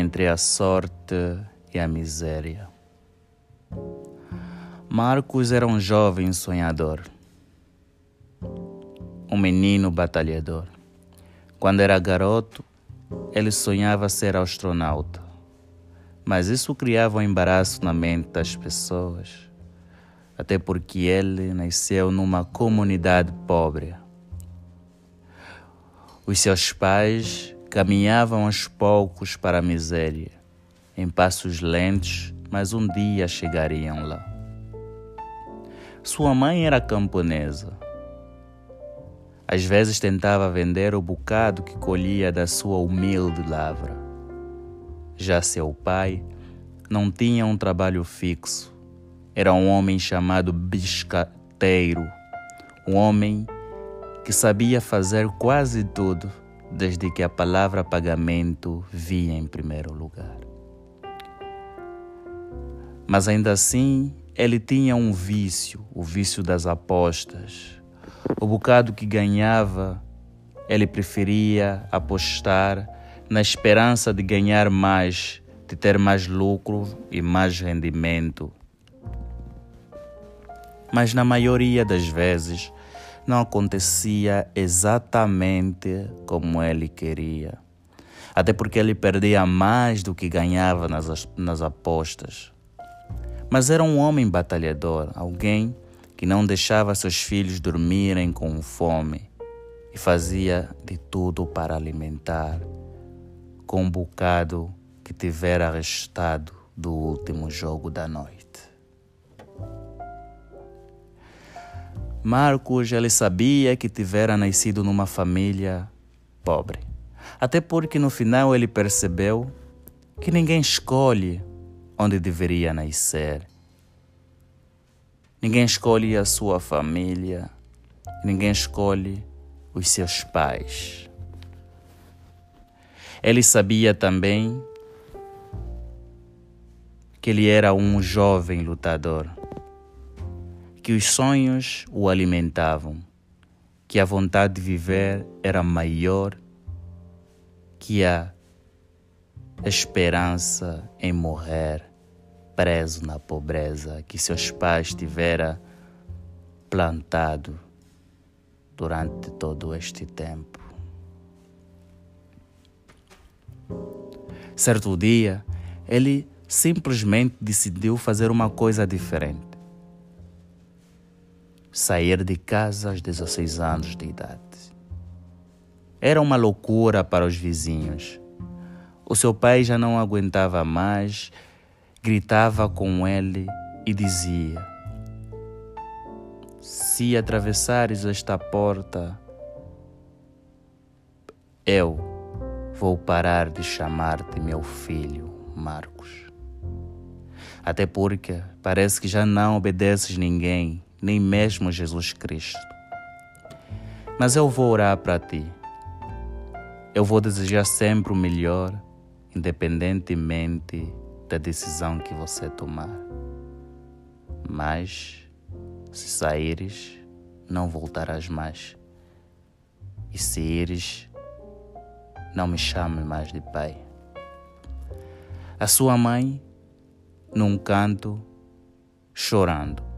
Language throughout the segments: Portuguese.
entre a sorte e a miséria. Marcos era um jovem sonhador, um menino batalhador. Quando era garoto, ele sonhava ser astronauta, mas isso criava um embaraço na mente das pessoas, até porque ele nasceu numa comunidade pobre. Os seus pais caminhavam aos poucos para a miséria, em passos lentos, mas um dia chegariam lá. Sua mãe era camponesa às vezes tentava vender o bocado que colhia da sua humilde lavra. Já seu pai não tinha um trabalho fixo. Era um homem chamado biscateiro, um homem que sabia fazer quase tudo, desde que a palavra pagamento via em primeiro lugar. Mas ainda assim, ele tinha um vício, o vício das apostas o bocado que ganhava, ele preferia apostar na esperança de ganhar mais, de ter mais lucro e mais rendimento. Mas na maioria das vezes não acontecia exatamente como ele queria. Até porque ele perdia mais do que ganhava nas, nas apostas. Mas era um homem batalhador, alguém que não deixava seus filhos dormirem com fome e fazia de tudo para alimentar com um bocado que tivera restado do último jogo da noite. Marcos ele sabia que tivera nascido numa família pobre, até porque no final ele percebeu que ninguém escolhe onde deveria nascer. Ninguém escolhe a sua família, ninguém escolhe os seus pais. Ele sabia também que ele era um jovem lutador, que os sonhos o alimentavam, que a vontade de viver era maior que a esperança em morrer preso na pobreza que seus pais tivera plantado durante todo este tempo. Certo dia, ele simplesmente decidiu fazer uma coisa diferente. Sair de casa aos 16 anos de idade. Era uma loucura para os vizinhos. O seu pai já não aguentava mais gritava com ele e dizia: Se atravessares esta porta, eu vou parar de chamar-te meu filho, Marcos. Até porque parece que já não obedeces ninguém, nem mesmo Jesus Cristo. Mas eu vou orar para ti. Eu vou desejar sempre o melhor, independentemente da decisão que você tomar. Mas, se saíres, não voltarás mais. E se ires, não me chame mais de pai. A sua mãe, num canto, chorando,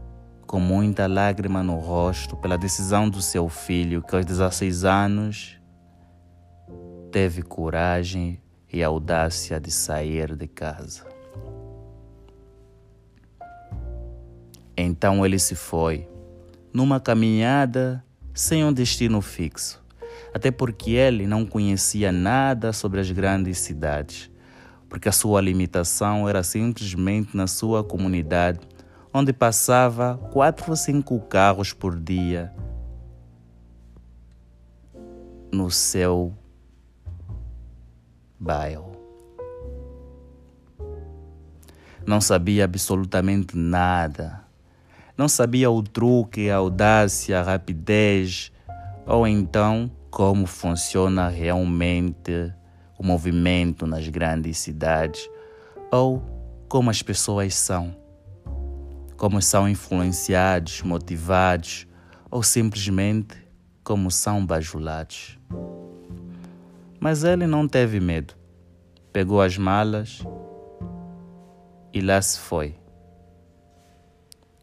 com muita lágrima no rosto pela decisão do seu filho, que aos 16 anos teve coragem e audácia de sair de casa. Então ele se foi, numa caminhada sem um destino fixo, até porque ele não conhecia nada sobre as grandes cidades, porque a sua limitação era simplesmente na sua comunidade, onde passava quatro ou cinco carros por dia no seu bairro. Não sabia absolutamente nada não sabia o truque, a audácia, a rapidez, ou então como funciona realmente o movimento nas grandes cidades, ou como as pessoas são, como são influenciados, motivados, ou simplesmente como são bajulados. Mas ele não teve medo. pegou as malas e lá se foi.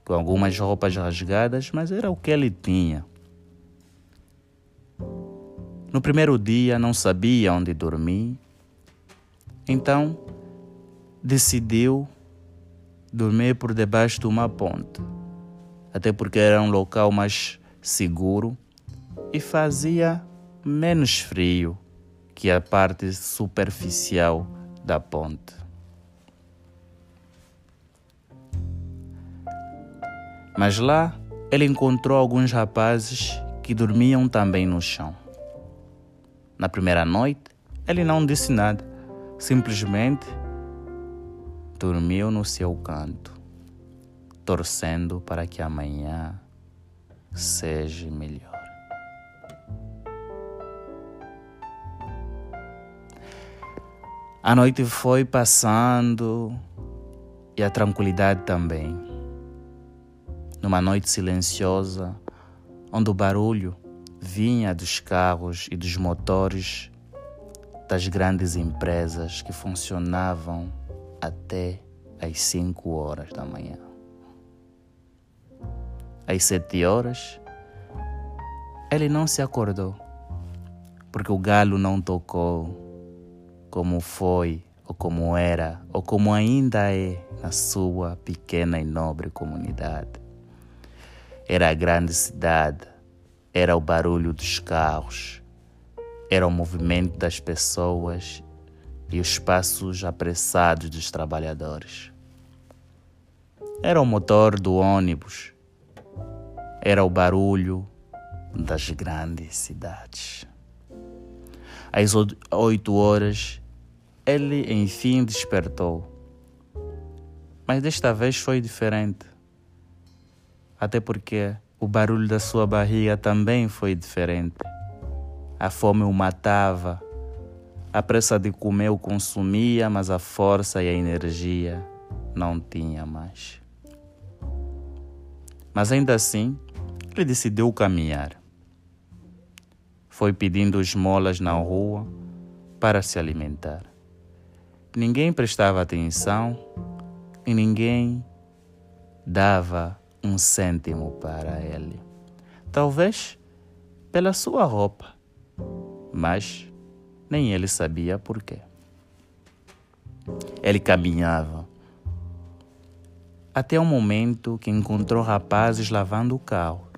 Com algumas roupas rasgadas, mas era o que ele tinha. No primeiro dia não sabia onde dormir, então decidiu dormir por debaixo de uma ponte, até porque era um local mais seguro e fazia menos frio que a parte superficial da ponte. Mas lá ele encontrou alguns rapazes que dormiam também no chão. Na primeira noite, ele não disse nada, simplesmente dormiu no seu canto, torcendo para que amanhã seja melhor. A noite foi passando e a tranquilidade também. Numa noite silenciosa, onde o barulho vinha dos carros e dos motores das grandes empresas que funcionavam até às 5 horas da manhã. Às 7 horas, ele não se acordou, porque o galo não tocou como foi, ou como era, ou como ainda é na sua pequena e nobre comunidade. Era a grande cidade era o barulho dos carros, era o movimento das pessoas e os passos apressados dos trabalhadores. Era o motor do ônibus, era o barulho das grandes cidades. Às oito horas, ele enfim despertou. Mas desta vez foi diferente. Até porque o barulho da sua barriga também foi diferente. A fome o matava. A pressa de comer o consumia, mas a força e a energia não tinha mais. Mas ainda assim, ele decidiu caminhar. Foi pedindo esmolas na rua para se alimentar. Ninguém prestava atenção e ninguém dava um cêntimo para ele. Talvez pela sua roupa, mas nem ele sabia por quê. Ele caminhava até o momento que encontrou rapazes lavando o carro.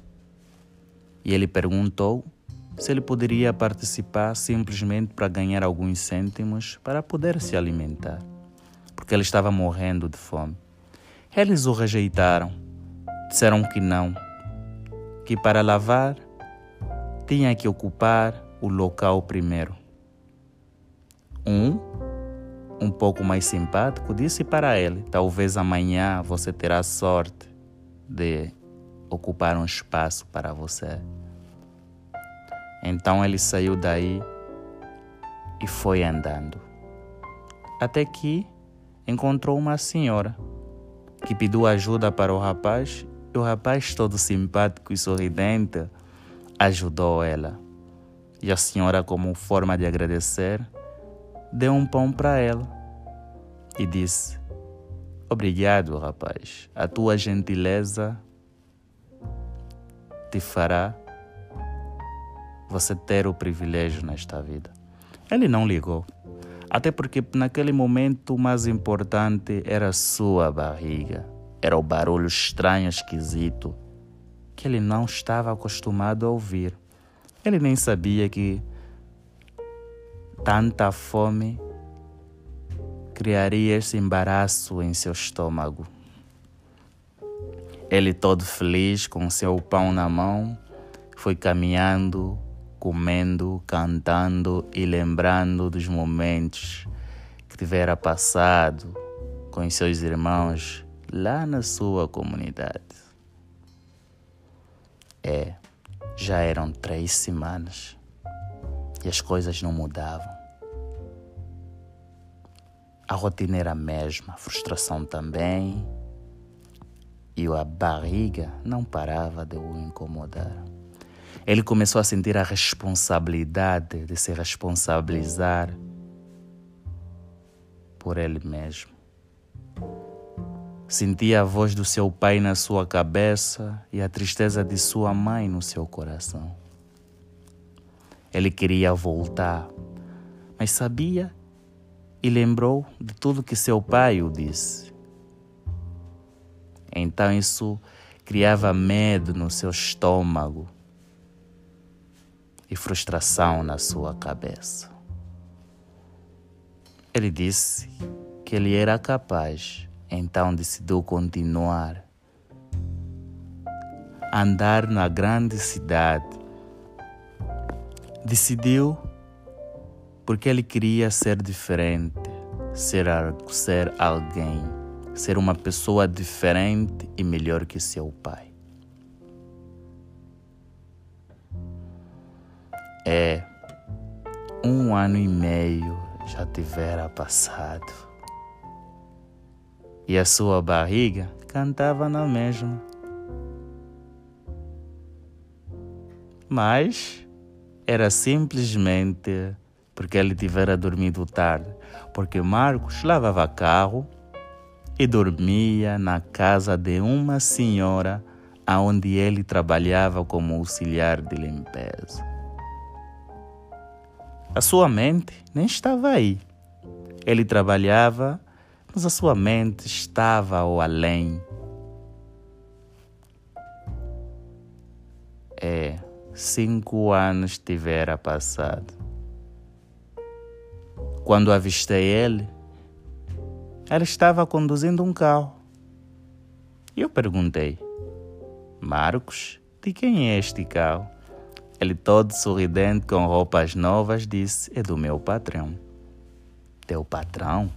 E ele perguntou se ele poderia participar simplesmente para ganhar alguns cêntimos para poder se alimentar, porque ele estava morrendo de fome. Eles o rejeitaram disseram que não, que para lavar tinha que ocupar o local primeiro. Um, um pouco mais simpático, disse para ele: Talvez amanhã você terá sorte de ocupar um espaço para você. Então ele saiu daí e foi andando. Até que encontrou uma senhora que pediu ajuda para o rapaz e o rapaz, todo simpático e sorridente, ajudou ela. E a senhora, como forma de agradecer, deu um pão para ela e disse: Obrigado, rapaz. A tua gentileza te fará você ter o privilégio nesta vida. Ele não ligou, até porque naquele momento o mais importante era a sua barriga. Era o barulho estranho, esquisito, que ele não estava acostumado a ouvir. Ele nem sabia que tanta fome criaria esse embaraço em seu estômago. Ele, todo feliz, com seu pão na mão, foi caminhando, comendo, cantando e lembrando dos momentos que tivera passado com seus irmãos lá na sua comunidade. É, já eram três semanas e as coisas não mudavam. A rotina era a mesma, a frustração também, e a barriga não parava de o incomodar. Ele começou a sentir a responsabilidade de se responsabilizar por ele mesmo. Sentia a voz do seu pai na sua cabeça e a tristeza de sua mãe no seu coração. Ele queria voltar, mas sabia e lembrou de tudo que seu pai o disse. Então isso criava medo no seu estômago e frustração na sua cabeça. Ele disse que ele era capaz então decidiu continuar. Andar na grande cidade. Decidiu porque ele queria ser diferente, ser, ser alguém, ser uma pessoa diferente e melhor que seu pai. É, um ano e meio já tivera passado e a sua barriga cantava na mesma. Mas era simplesmente porque ele tivera dormido tarde, porque Marcos lavava carro e dormia na casa de uma senhora aonde ele trabalhava como auxiliar de limpeza. A sua mente nem estava aí. Ele trabalhava mas a sua mente estava ao além. É, cinco anos tivera passado. Quando avistei ele, ele estava conduzindo um carro. Eu perguntei: Marcos, de quem é este carro? Ele, todo sorridente, com roupas novas, disse: É do meu patrão. Teu patrão?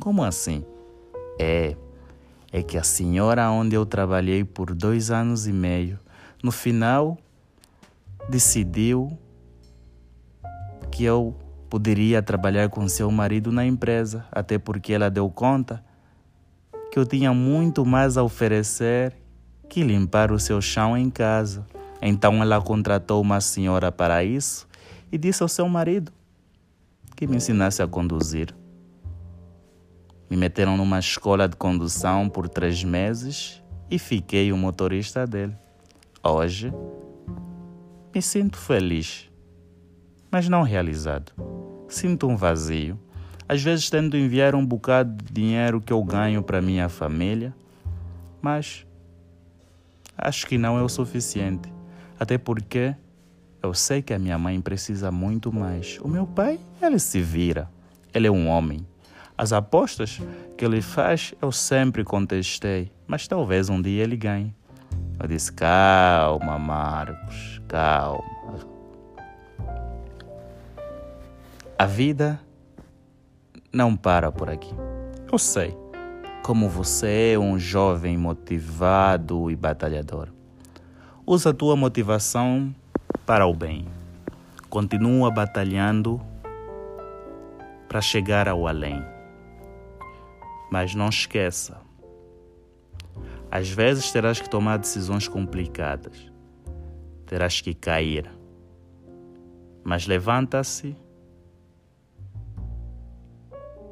Como assim? É, é que a senhora onde eu trabalhei por dois anos e meio, no final decidiu que eu poderia trabalhar com seu marido na empresa, até porque ela deu conta que eu tinha muito mais a oferecer que limpar o seu chão em casa. Então ela contratou uma senhora para isso e disse ao seu marido que me ensinasse a conduzir. Me meteram numa escola de condução por três meses e fiquei o motorista dele. Hoje me sinto feliz, mas não realizado. Sinto um vazio. Às vezes tento enviar um bocado de dinheiro que eu ganho para minha família, mas acho que não é o suficiente. Até porque eu sei que a minha mãe precisa muito mais. O meu pai, ele se vira. Ele é um homem. As apostas que ele faz eu sempre contestei, mas talvez um dia ele ganhe. Eu disse: calma, Marcos, calma. A vida não para por aqui. Eu sei como você é um jovem motivado e batalhador. Usa a tua motivação para o bem. Continua batalhando para chegar ao além. Mas não esqueça, às vezes terás que tomar decisões complicadas, terás que cair, mas levanta-se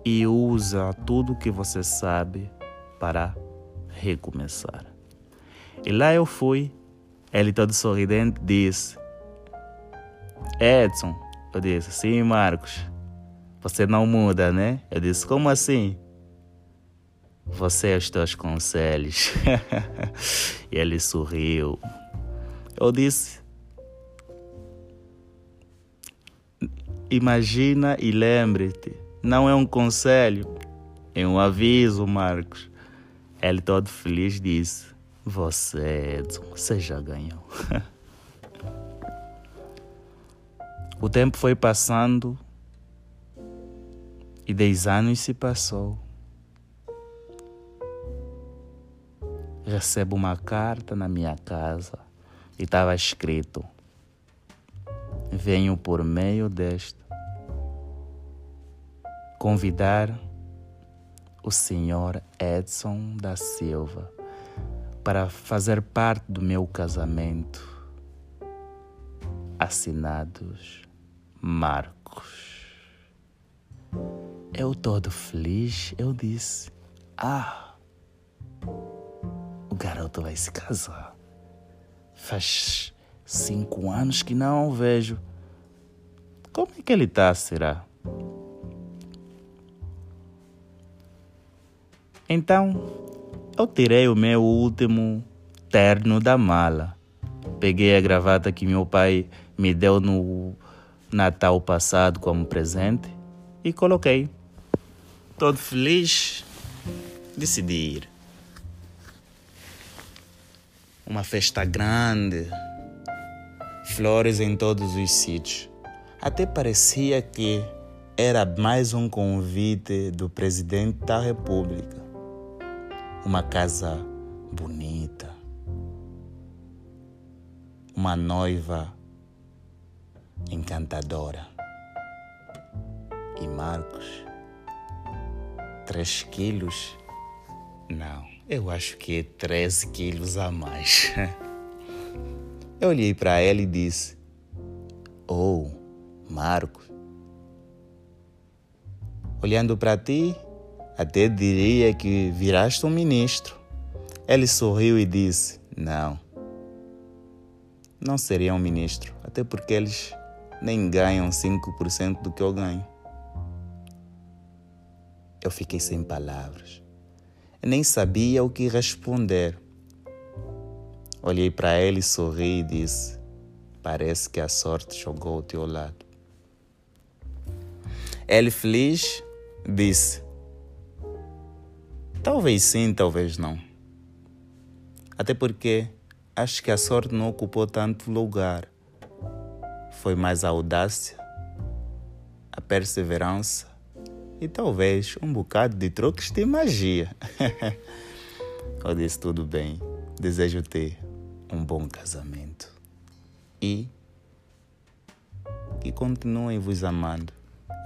e usa tudo que você sabe para recomeçar. E lá eu fui, ele todo sorridente disse: Edson, eu disse, sim, Marcos, você não muda, né? Eu disse, como assim? Você e os teus conselhos. e ele sorriu. Eu disse: Imagina e lembre-te, não é um conselho, é um aviso, Marcos. Ele todo feliz disse: Você, Edson, você já ganhou. o tempo foi passando e dez anos se passou. recebo uma carta na minha casa e estava escrito: Venho por meio desta convidar o senhor Edson da Silva para fazer parte do meu casamento. Assinados Marcos. eu todo feliz, eu disse: Ah, o garoto vai se casar. Faz cinco anos que não o vejo. Como é que ele tá, será? Então, eu tirei o meu último terno da mala. Peguei a gravata que meu pai me deu no Natal passado como presente e coloquei. Todo feliz, decidi ir. Uma festa grande, flores em todos os sítios. Até parecia que era mais um convite do presidente da República uma casa bonita, uma noiva encantadora. E Marcos, três quilos? Não, eu acho que é 13 quilos a mais. Eu olhei para ela e disse: Oh, Marcos, olhando para ti, até diria que viraste um ministro. Ele sorriu e disse: Não, não seria um ministro, até porque eles nem ganham 5% do que eu ganho. Eu fiquei sem palavras. Nem sabia o que responder. Olhei para ele, sorri e disse: Parece que a sorte jogou ao teu lado. Ele, feliz, disse: Talvez sim, talvez não. Até porque acho que a sorte não ocupou tanto lugar. Foi mais a audácia, a perseverança e talvez um bocado de truques de magia. Eu disse tudo bem. Desejo ter um bom casamento e que continuem vos amando.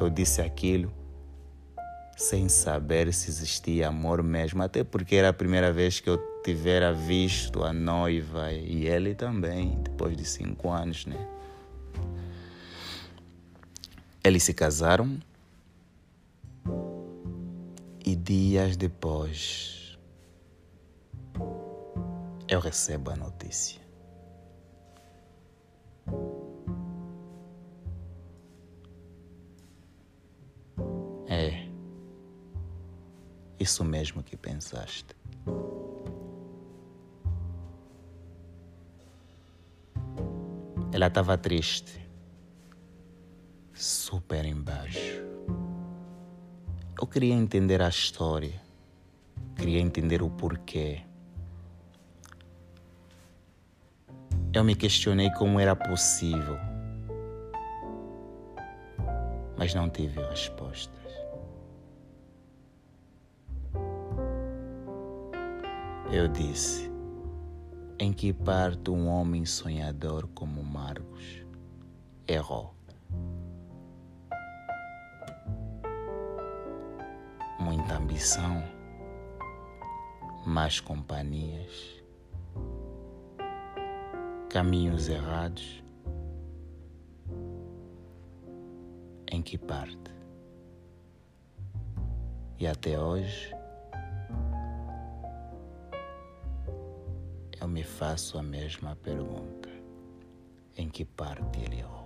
Eu disse aquilo sem saber se existia amor mesmo, até porque era a primeira vez que eu tivera visto a noiva e ele também, depois de cinco anos, né? Eles se casaram e dias depois eu recebo a notícia. Isso mesmo que pensaste. Ela estava triste, super embaixo. Eu queria entender a história, queria entender o porquê. Eu me questionei como era possível, mas não tive resposta. Eu disse: Em que parte um homem sonhador como Marcos errou? Muita ambição, más companhias, caminhos errados. Em que parte? E até hoje faço a mesma pergunta: em que parte ele errou?